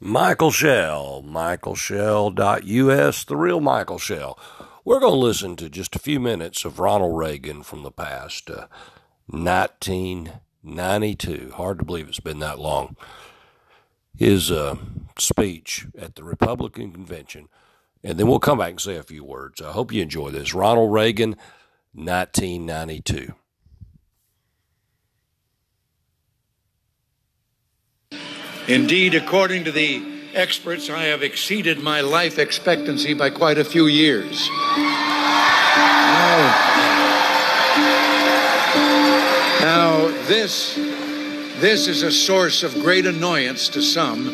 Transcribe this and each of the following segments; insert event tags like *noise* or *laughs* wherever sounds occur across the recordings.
Michael Shell, michaelshell.us, the real Michael Shell. We're going to listen to just a few minutes of Ronald Reagan from the past, uh, 1992. Hard to believe it's been that long. His uh, speech at the Republican convention, and then we'll come back and say a few words. I hope you enjoy this. Ronald Reagan, 1992. Indeed, according to the experts, I have exceeded my life expectancy by quite a few years. Now, now this, this is a source of great annoyance to some,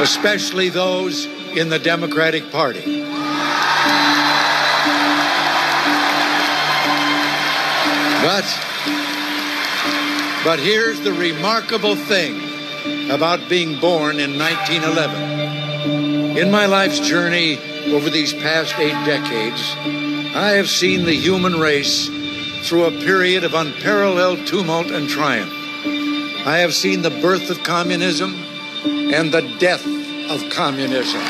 especially those in the Democratic Party. But but here's the remarkable thing about being born in 1911. In my life's journey over these past eight decades, I have seen the human race through a period of unparalleled tumult and triumph. I have seen the birth of communism and the death of communism.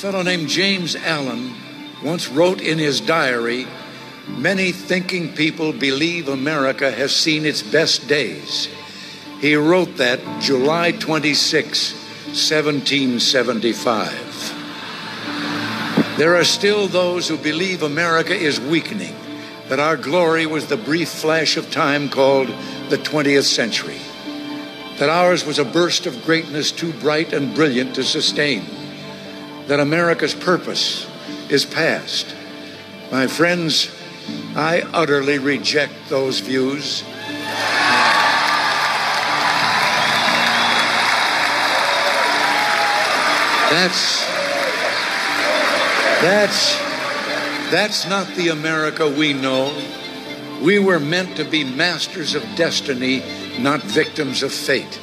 Fellow named James Allen once wrote in his diary Many thinking people believe America has seen its best days. He wrote that July 26, 1775. There are still those who believe America is weakening, that our glory was the brief flash of time called the 20th century, that ours was a burst of greatness too bright and brilliant to sustain that America's purpose is past. My friends, I utterly reject those views. That's that's that's not the America we know. We were meant to be masters of destiny, not victims of fate.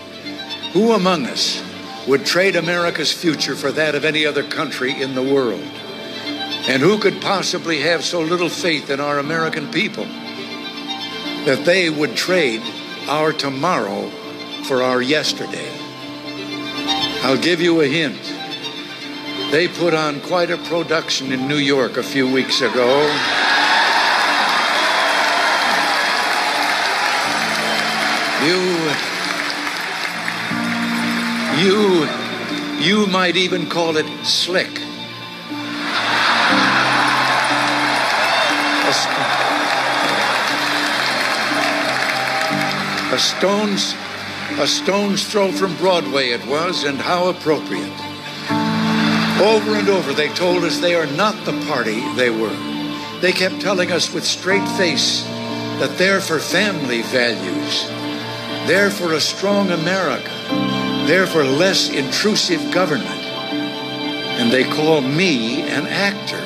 Who among us would trade America's future for that of any other country in the world. And who could possibly have so little faith in our American people that they would trade our tomorrow for our yesterday? I'll give you a hint. They put on quite a production in New York a few weeks ago. You you, you might even call it slick. A, a stone's a stone's throw from Broadway it was, and how appropriate. Over and over they told us they are not the party they were. They kept telling us with straight face that they're for family values. They're for a strong America therefore less intrusive government. And they call me an actor.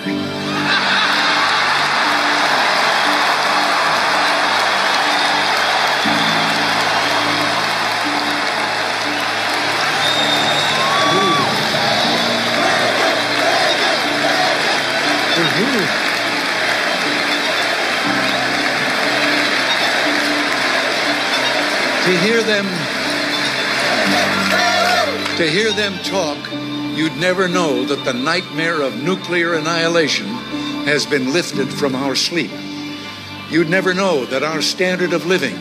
To hear them to hear them talk, you'd never know that the nightmare of nuclear annihilation has been lifted from our sleep. You'd never know that our standard of living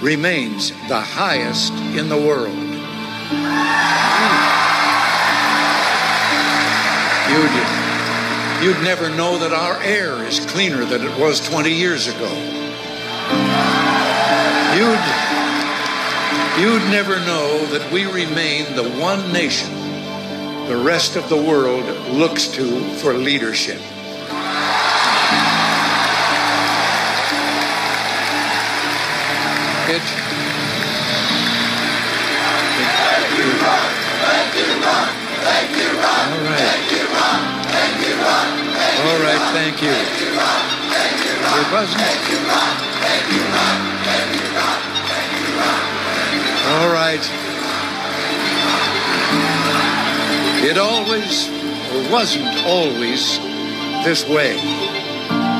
remains the highest in the world. You'd, you'd never know that our air is cleaner than it was 20 years ago. You'd You'd never know that we remain the one nation the rest of the world looks to for leadership. It. All right. Thank you, All right. It always, wasn't always, this way.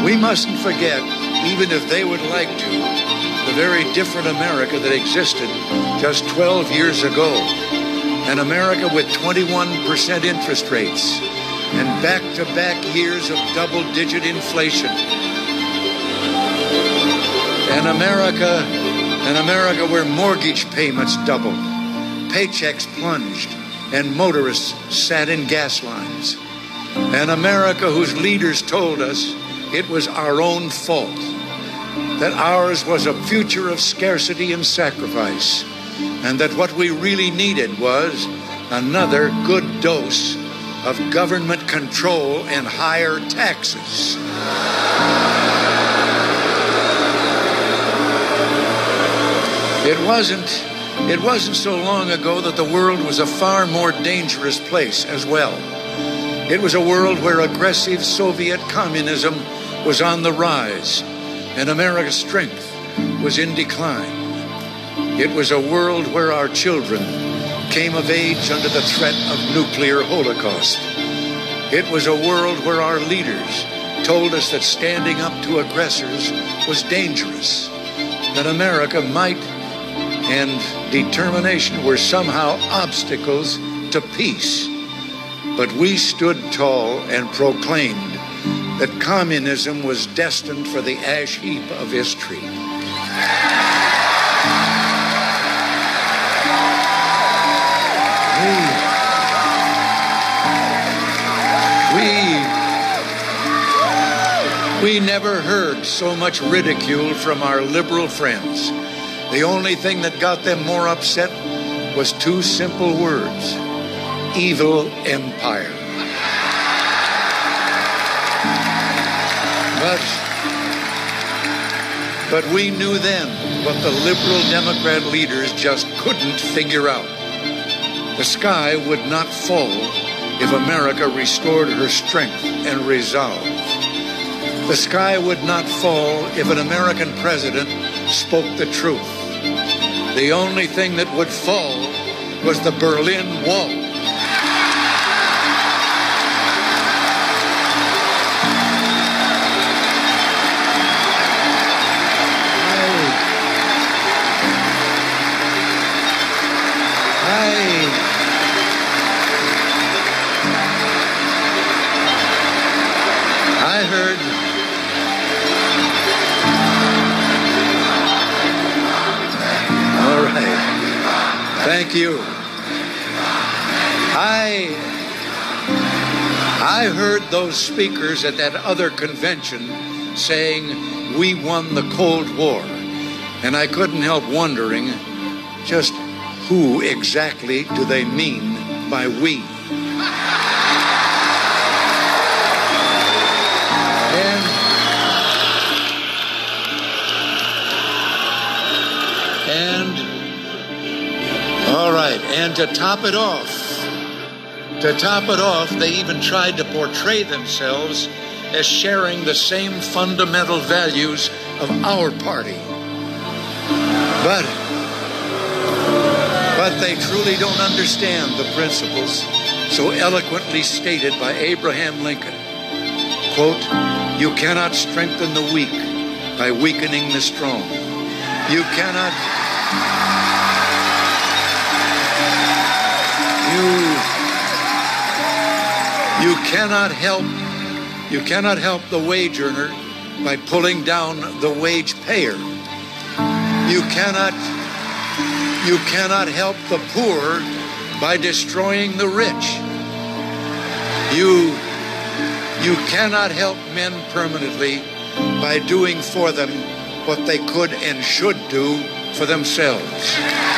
We mustn't forget, even if they would like to, the very different America that existed just 12 years ago. An America with 21% interest rates and back to back years of double digit inflation. An America, an America where mortgage payments doubled, paychecks plunged, and motorists sat in gas lines. An America whose leaders told us it was our own fault, that ours was a future of scarcity and sacrifice, and that what we really needed was another good dose of government control and higher taxes. It wasn't it wasn't so long ago that the world was a far more dangerous place as well. It was a world where aggressive Soviet communism was on the rise and America's strength was in decline. It was a world where our children came of age under the threat of nuclear holocaust. It was a world where our leaders told us that standing up to aggressors was dangerous, that America might and determination were somehow obstacles to peace. But we stood tall and proclaimed that communism was destined for the ash heap of history. We, never heard so much ridicule from our liberal friends. The only thing that got them more upset was two simple words evil empire. But, but we knew then what the liberal Democrat leaders just couldn't figure out. The sky would not fall if America restored her strength and resolve. The sky would not fall if an American president spoke the truth. The only thing that would fall was the Berlin Wall. Thank you. I I heard those speakers at that other convention saying we won the Cold War. And I couldn't help wondering just who exactly do they mean by we? And, and all right, and to top it off, to top it off, they even tried to portray themselves as sharing the same fundamental values of our party. But but they truly don't understand the principles so eloquently stated by Abraham Lincoln. Quote, you cannot strengthen the weak by weakening the strong. You cannot you you cannot help you cannot help the wage earner by pulling down the wage payer. You cannot you cannot help the poor by destroying the rich. You you cannot help men permanently by doing for them what they could and should do for themselves.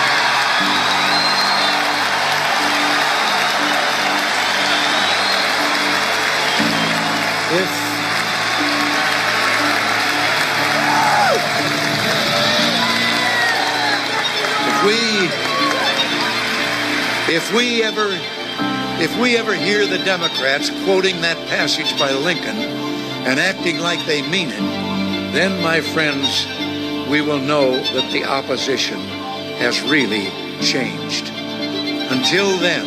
If we ever if we ever hear the Democrats quoting that passage by Lincoln and acting like they mean it, then my friends, we will know that the opposition has really changed. Until then,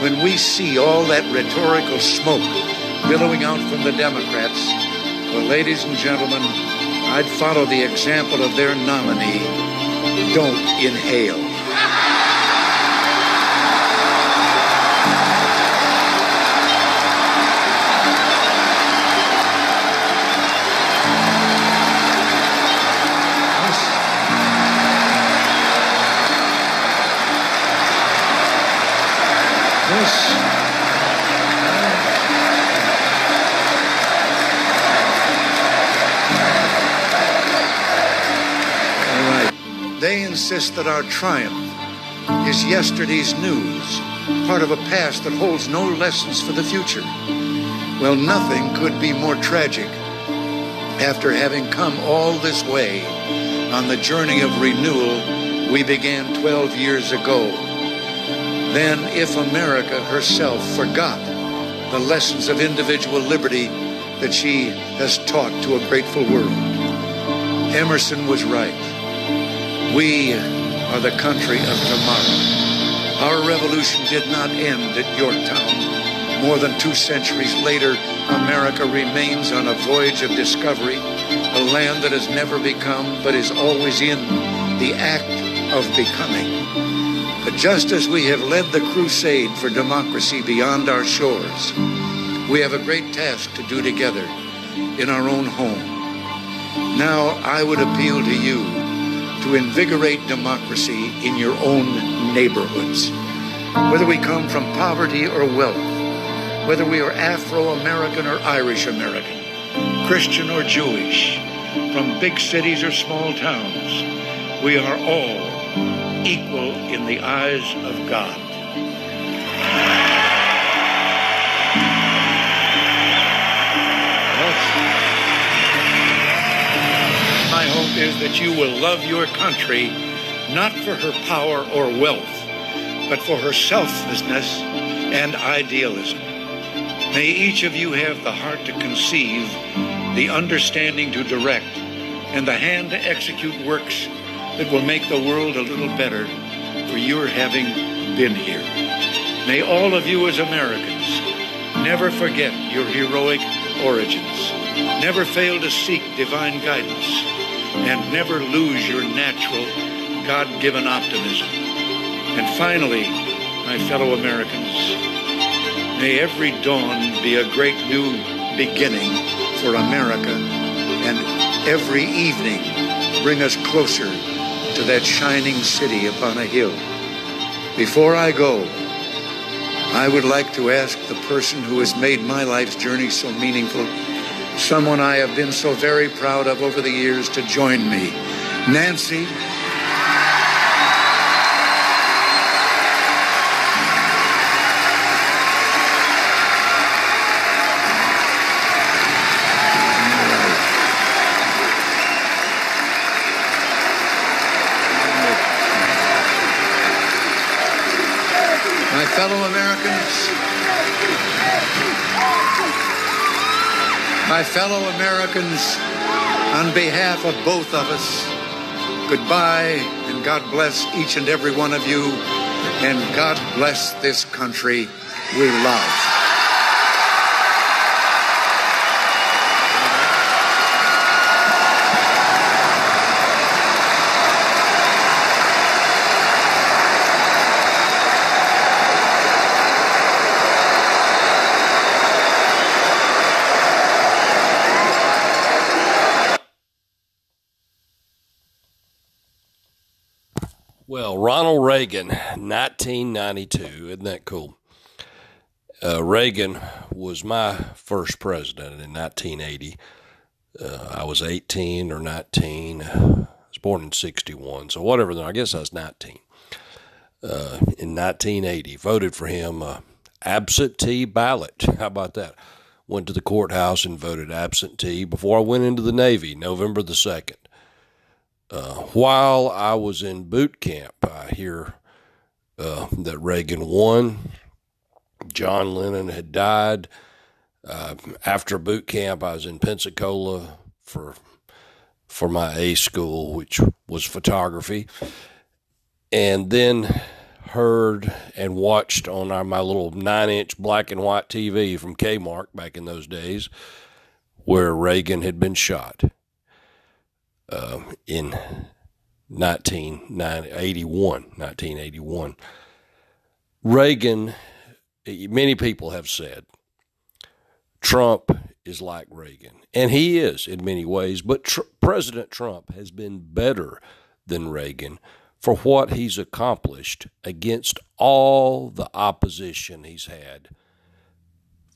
when we see all that rhetorical smoke billowing out from the Democrats. Well, ladies and gentlemen, I'd follow the example of their nominee. Don't inhale. They insist that our triumph is yesterday's news, part of a past that holds no lessons for the future. Well, nothing could be more tragic after having come all this way on the journey of renewal we began 12 years ago. Then, if America herself forgot the lessons of individual liberty that she has taught to a grateful world, Emerson was right. We are the country of tomorrow. Our revolution did not end at Yorktown. More than two centuries later, America remains on a voyage of discovery, a land that has never become but is always in the act of becoming. But just as we have led the crusade for democracy beyond our shores, we have a great task to do together in our own home. Now, I would appeal to you to invigorate democracy in your own neighborhoods. Whether we come from poverty or wealth, whether we are Afro American or Irish American, Christian or Jewish, from big cities or small towns, we are all equal in the eyes of God. Is that you will love your country not for her power or wealth, but for her selflessness and idealism. May each of you have the heart to conceive, the understanding to direct, and the hand to execute works that will make the world a little better for your having been here. May all of you as Americans never forget your heroic origins. Never fail to seek divine guidance and never lose your natural, God given optimism. And finally, my fellow Americans, may every dawn be a great new beginning for America, and every evening bring us closer to that shining city upon a hill. Before I go, I would like to ask the person who has made my life's journey so meaningful someone I have been so very proud of over the years to join me. Nancy. My fellow Americans, My fellow Americans, on behalf of both of us, goodbye and God bless each and every one of you, and God bless this country we love. Well, Ronald Reagan, 1992. Isn't that cool? Uh, Reagan was my first president in 1980. Uh, I was 18 or 19. I was born in 61, so whatever. Then I guess I was 19. Uh, in 1980, voted for him uh, absentee ballot. *laughs* How about that? Went to the courthouse and voted absentee before I went into the Navy, November the 2nd. Uh, while I was in boot camp, I hear uh, that Reagan won. John Lennon had died. Uh, after boot camp, I was in Pensacola for for my A school, which was photography, and then heard and watched on our, my little nine inch black and white TV from Kmart back in those days, where Reagan had been shot uh, in 1981. 1981. Reagan, many people have said, Trump is like Reagan. And he is in many ways, but tr- President Trump has been better than Reagan for what he's accomplished against all the opposition he's had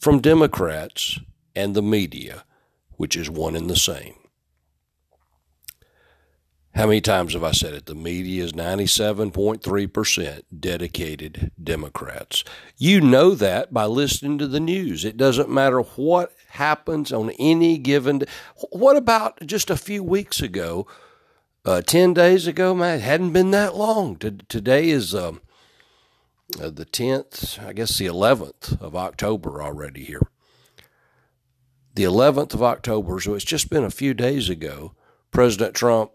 from Democrats and the media, which is one and the same. How many times have I said it? The media is 97.3% dedicated Democrats. You know that by listening to the news. It doesn't matter what happens on any given day. What about just a few weeks ago? Uh, 10 days ago, man, it hadn't been that long. Today is um, uh, the 10th, I guess the 11th of October already here. The 11th of October, so it's just been a few days ago, President Trump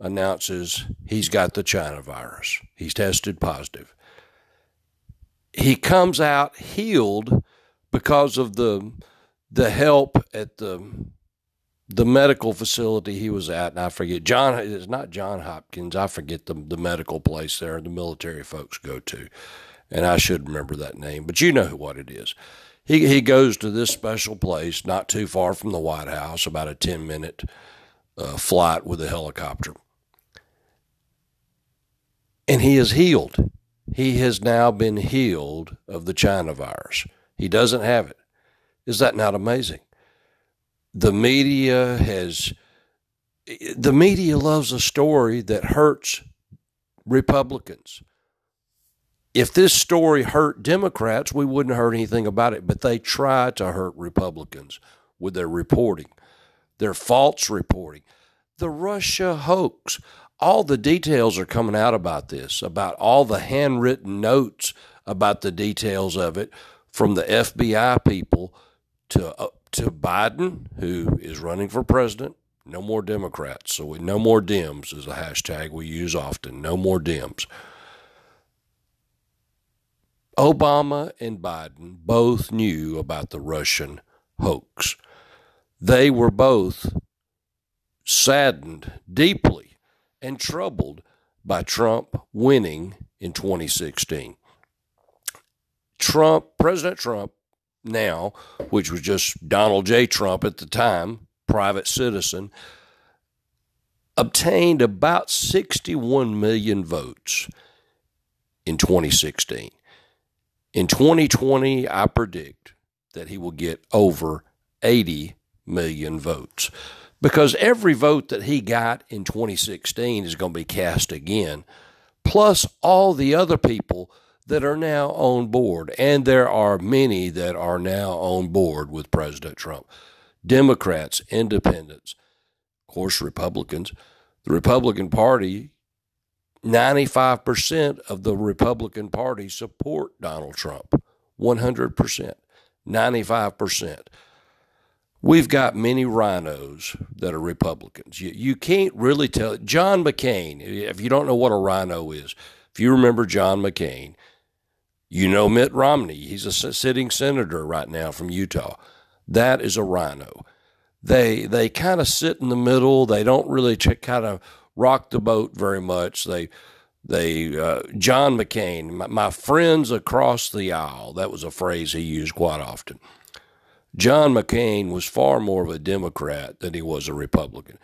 announces he's got the China virus. He's tested positive. He comes out healed because of the the help at the the medical facility he was at, and I forget John. It's not John Hopkins. I forget the the medical place there the military folks go to, and I should remember that name. But you know what it is. He he goes to this special place not too far from the White House, about a ten minute uh, flight with a helicopter and he is healed. He has now been healed of the China virus. He doesn't have it. Is that not amazing? The media has, the media loves a story that hurts Republicans. If this story hurt Democrats, we wouldn't hurt anything about it, but they try to hurt Republicans with their reporting, their false reporting. The Russia hoax all the details are coming out about this, about all the handwritten notes about the details of it from the FBI people to uh, to Biden, who is running for president. No more Democrats. So we, no more Dems is a hashtag we use often. No more Dems. Obama and Biden both knew about the Russian hoax. They were both saddened deeply and troubled by Trump winning in 2016. Trump, President Trump, now, which was just Donald J. Trump at the time, private citizen, obtained about 61 million votes in 2016. In 2020, I predict that he will get over 80 million votes because every vote that he got in 2016 is going to be cast again, plus all the other people that are now on board. And there are many that are now on board with President Trump Democrats, independents, of course, Republicans. The Republican Party, 95% of the Republican Party support Donald Trump. 100%. 95%. We've got many rhinos that are Republicans. You, you can't really tell. John McCain, if you don't know what a rhino is, if you remember John McCain, you know Mitt Romney. He's a sitting senator right now from Utah. That is a rhino. They they kind of sit in the middle. They don't really kind of rock the boat very much. They they uh, John McCain, my, my friends across the aisle. That was a phrase he used quite often John McCain was far more of a Democrat than he was a Republican.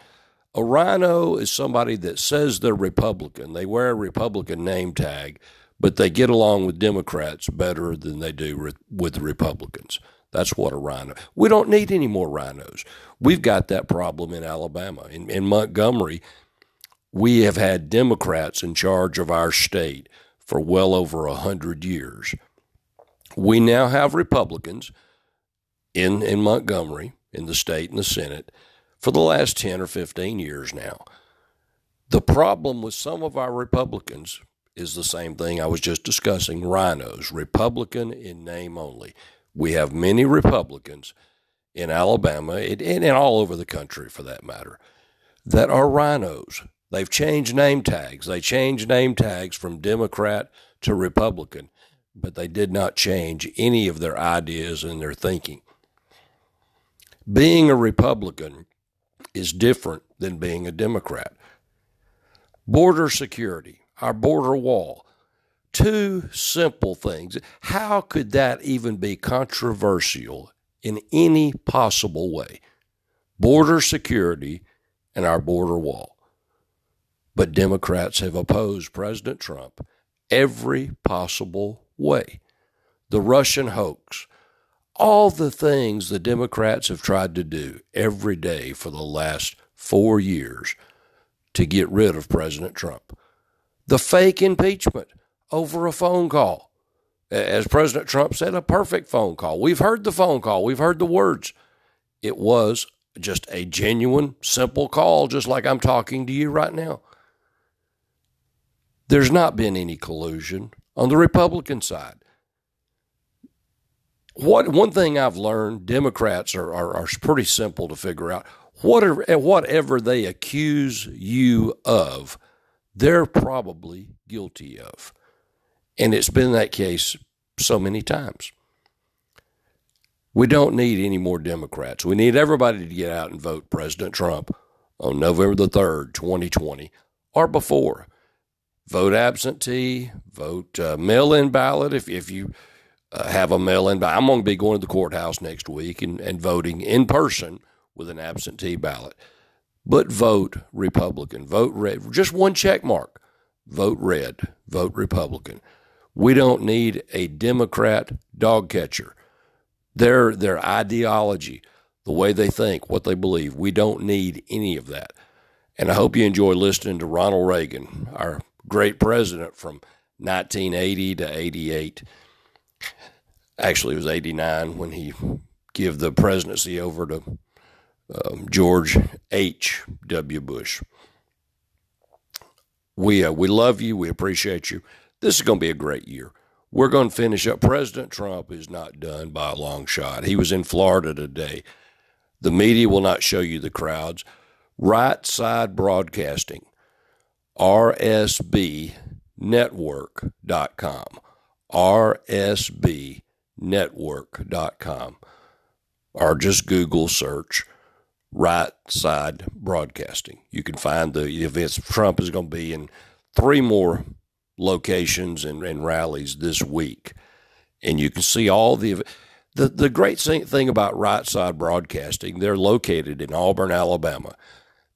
A rhino is somebody that says they're Republican. They wear a Republican name tag, but they get along with Democrats better than they do re- with Republicans. That's what a RINO. We don't need any more rhinos. We've got that problem in Alabama. In, in Montgomery, we have had Democrats in charge of our state for well over a hundred years. We now have Republicans in, in Montgomery, in the state and the Senate, for the last 10 or 15 years now. The problem with some of our Republicans is the same thing I was just discussing rhinos, Republican in name only. We have many Republicans in Alabama and, and all over the country for that matter that are rhinos. They've changed name tags. They changed name tags from Democrat to Republican, but they did not change any of their ideas and their thinking. Being a Republican is different than being a Democrat. Border security, our border wall, two simple things. How could that even be controversial in any possible way? Border security and our border wall. But Democrats have opposed President Trump every possible way. The Russian hoax, all the things the Democrats have tried to do every day for the last four years to get rid of President Trump. The fake impeachment over a phone call. As President Trump said, a perfect phone call. We've heard the phone call, we've heard the words. It was just a genuine, simple call, just like I'm talking to you right now. There's not been any collusion on the Republican side. What one thing I've learned, Democrats are, are, are pretty simple to figure out. Whatever, whatever they accuse you of, they're probably guilty of. And it's been that case so many times. We don't need any more Democrats. We need everybody to get out and vote President Trump on November the 3rd, 2020, or before. Vote absentee, vote uh, mail in ballot if, if you uh, have a mail in ballot. I'm going to be going to the courthouse next week and, and voting in person with an absentee ballot. But vote Republican, vote red. Just one check mark. Vote red, vote Republican. We don't need a Democrat dog catcher their their ideology, the way they think, what they believe. We don't need any of that. And I hope you enjoy listening to Ronald Reagan, our great president from 1980 to 88. Actually, it was 89 when he gave the presidency over to um, George H. W. Bush. We uh, we love you. We appreciate you. This is going to be a great year we're going to finish up. President Trump is not done by a long shot. He was in Florida today. The media will not show you the crowds. Right Side Broadcasting, rsbnetwork.com, rsbnetwork.com, or just Google search Right Side Broadcasting. You can find the events. Trump is going to be in three more locations and, and rallies this week. And you can see all the the the great thing about Right Side Broadcasting, they're located in Auburn, Alabama.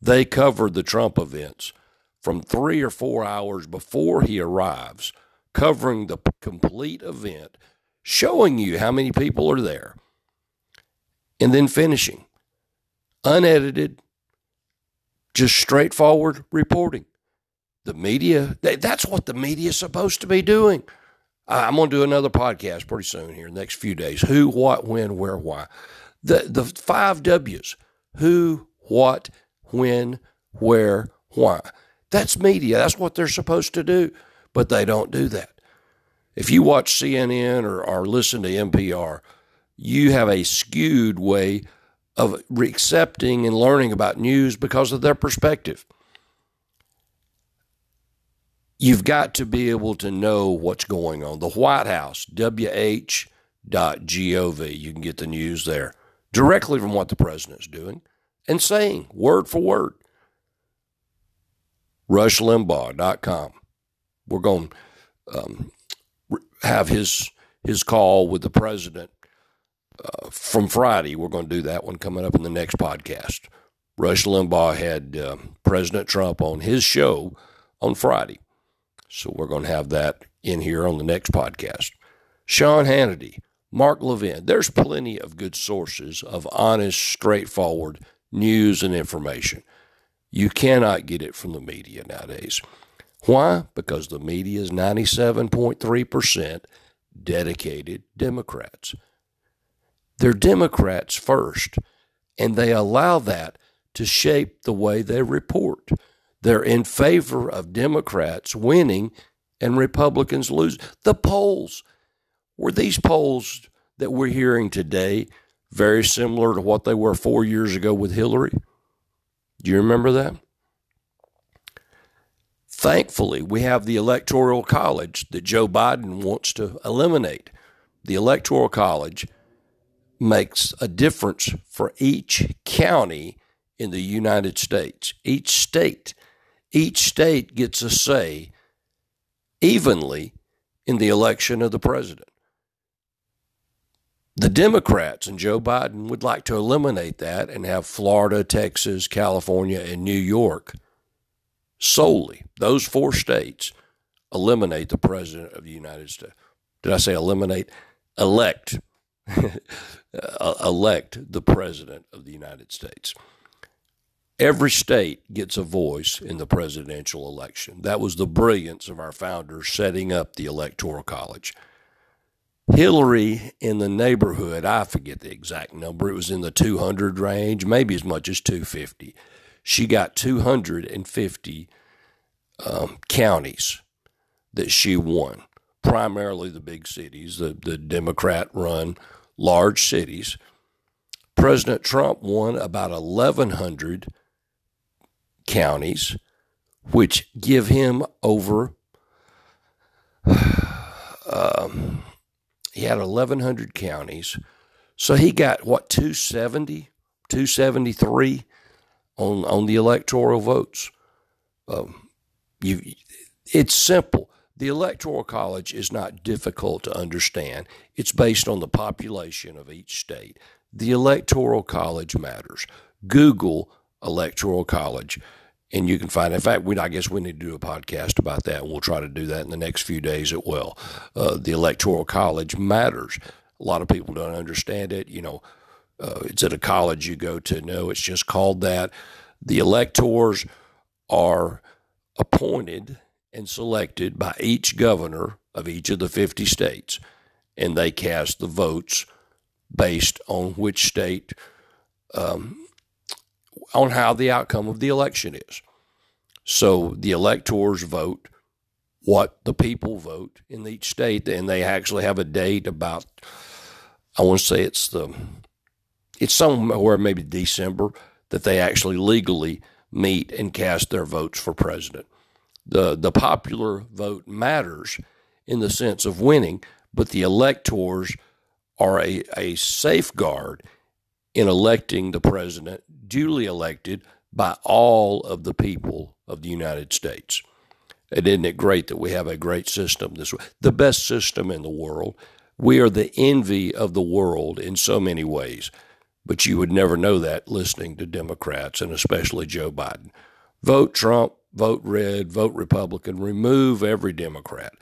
They cover the Trump events from three or four hours before he arrives, covering the complete event, showing you how many people are there, and then finishing unedited, just straightforward reporting the media, that's what the media is supposed to be doing. I'm going to do another podcast pretty soon here, next few days. Who, what, when, where, why. The, the five W's who, what, when, where, why. That's media. That's what they're supposed to do, but they don't do that. If you watch CNN or, or listen to NPR, you have a skewed way of accepting and learning about news because of their perspective you've got to be able to know what's going on. The White House, wh.gov. You can get the news there directly from what the president's doing and saying word for word. RushLimbaugh.com. We're going um, have his his call with the president uh, from Friday. We're going to do that one coming up in the next podcast. Rush Limbaugh had uh, President Trump on his show on Friday. So we're going to have that in here on the next podcast. Sean Hannity, Mark Levin. There's plenty of good sources of honest, straightforward news and information. You cannot get it from the media nowadays. Why? Because the media is 97.3% dedicated Democrats. They're Democrats first, and they allow that to shape the way they report. They're in favor of Democrats winning and Republicans lose. The polls were these polls that we're hearing today very similar to what they were four years ago with Hillary? Do you remember that? Thankfully, we have the Electoral College that Joe Biden wants to eliminate. The Electoral College makes a difference for each county in the United States. Each state, each state gets a say evenly in the election of the president. The Democrats and Joe Biden would like to eliminate that and have Florida, Texas, California, and New York solely, those four states, eliminate the President of the United States. Did I say eliminate? Elect. *laughs* Uh, elect the President of the United States. Every state gets a voice in the presidential election. That was the brilliance of our founders setting up the Electoral College. Hillary in the neighborhood, I forget the exact number, it was in the 200 range, maybe as much as 250. She got 250 um, counties that she won, primarily the big cities, the, the Democrat run large cities. President Trump won about 1,100 counties, which give him over. Um, he had 1,100 counties. So he got what, 270, 273 on, on the electoral votes. Um, you, it's simple. The Electoral College is not difficult to understand. It's based on the population of each state. The Electoral College matters. Google Electoral College and you can find. In fact, we I guess we need to do a podcast about that, and we'll try to do that in the next few days as well. Uh, the electoral college matters. A lot of people don't understand it. You know, uh, it's at a college you go to. No, it's just called that. The electors are appointed and selected by each governor of each of the 50 states, and they cast the votes based on which state um, on how the outcome of the election is. So the electors vote what the people vote in each state, and they actually have a date about. I want to say it's the it's somewhere maybe December that they actually legally meet and cast their votes for president. The the popular vote matters in the sense of winning, but the electors are a, a safeguard in electing the president duly elected by all of the people of the United States. And isn't it great that we have a great system this way? The best system in the world. We are the envy of the world in so many ways, but you would never know that listening to Democrats and especially Joe Biden. Vote Trump, vote red, vote Republican, remove every Democrat.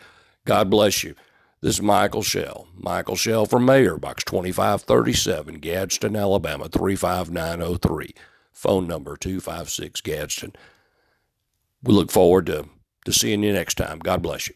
God bless you. This is Michael Shell. Michael Shell for Mayor, Box 2537, Gadsden, Alabama 35903. Phone number 256 Gadsden. We look forward to, to seeing you next time. God bless you.